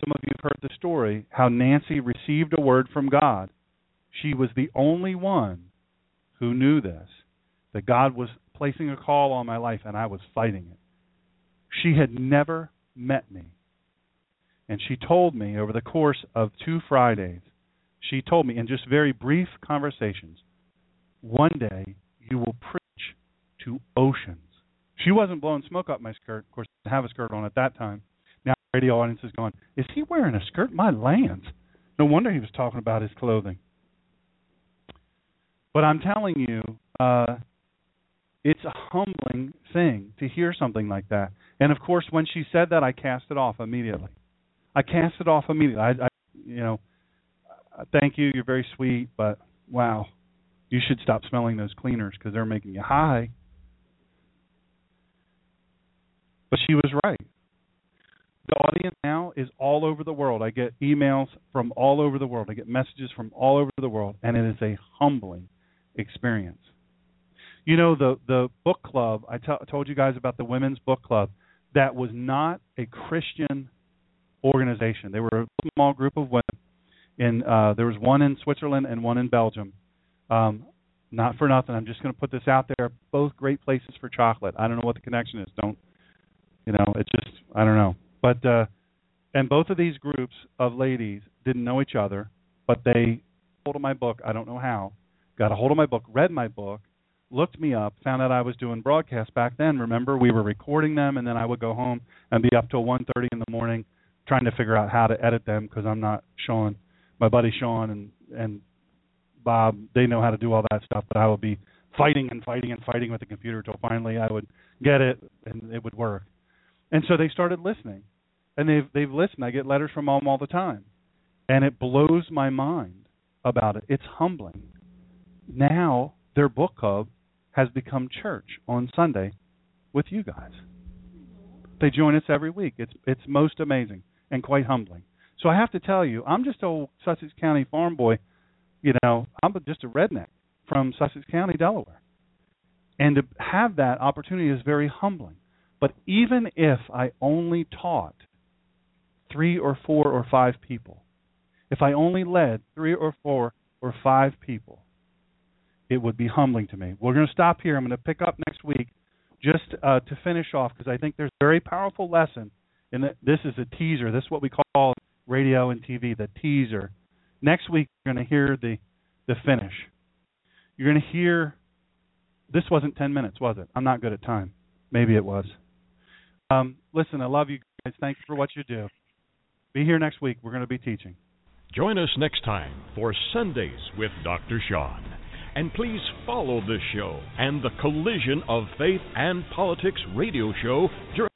some of you have heard the story how Nancy received a word from God. She was the only one who knew this, that God was placing a call on my life and I was fighting it. She had never met me. And she told me over the course of two Fridays, she told me in just very brief conversations, one day you will preach to oceans. She wasn't blowing smoke up my skirt. Of course, I didn't have a skirt on at that time. Now, the radio audience is going, Is he wearing a skirt? My lands. No wonder he was talking about his clothing. But I'm telling you, uh, it's a humbling thing to hear something like that. And of course, when she said that, I cast it off immediately. I cast it off immediately. I, I you know, Uh, thank you. You're very sweet, but wow, you should stop smelling those cleaners because they're making you high. But she was right. The audience now is all over the world. I get emails from all over the world. I get messages from all over the world, and it is a humbling experience. You know the the book club. I t- told you guys about the women's book club. That was not a Christian organization. They were a small group of women. In uh, there was one in Switzerland and one in Belgium. Um, not for nothing. I'm just going to put this out there. Both great places for chocolate. I don't know what the connection is. Don't you know? It's just I don't know. But uh, and both of these groups of ladies didn't know each other, but they hold of my book. I don't know how. Got a hold of my book, read my book, looked me up, found out I was doing broadcasts back then. Remember, we were recording them, and then I would go home and be up till 1:30 in the morning trying to figure out how to edit them because I'm not Sean. My buddy Sean and and Bob, they know how to do all that stuff, but I would be fighting and fighting and fighting with the computer till finally I would get it and it would work. And so they started listening, and they've they've listened. I get letters from them all the time, and it blows my mind about it. It's humbling. Now their book club has become church on Sunday with you guys. They join us every week. It's it's most amazing and quite humbling. So I have to tell you, I'm just a Sussex County farm boy. You know, I'm just a redneck from Sussex County, Delaware. And to have that opportunity is very humbling. But even if I only taught three or four or five people, if I only led three or four or five people, it would be humbling to me. We're going to stop here. I'm going to pick up next week just uh, to finish off because I think there's a very powerful lesson. And this is a teaser. This is what we call radio and TV, the teaser. Next week, you're going to hear the the finish. You're going to hear. This wasn't 10 minutes, was it? I'm not good at time. Maybe it was. Um, listen, I love you guys. Thank you for what you do. Be here next week. We're going to be teaching. Join us next time for Sundays with Dr. Shawn. And please follow this show and the Collision of Faith and Politics radio show during.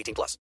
18 plus.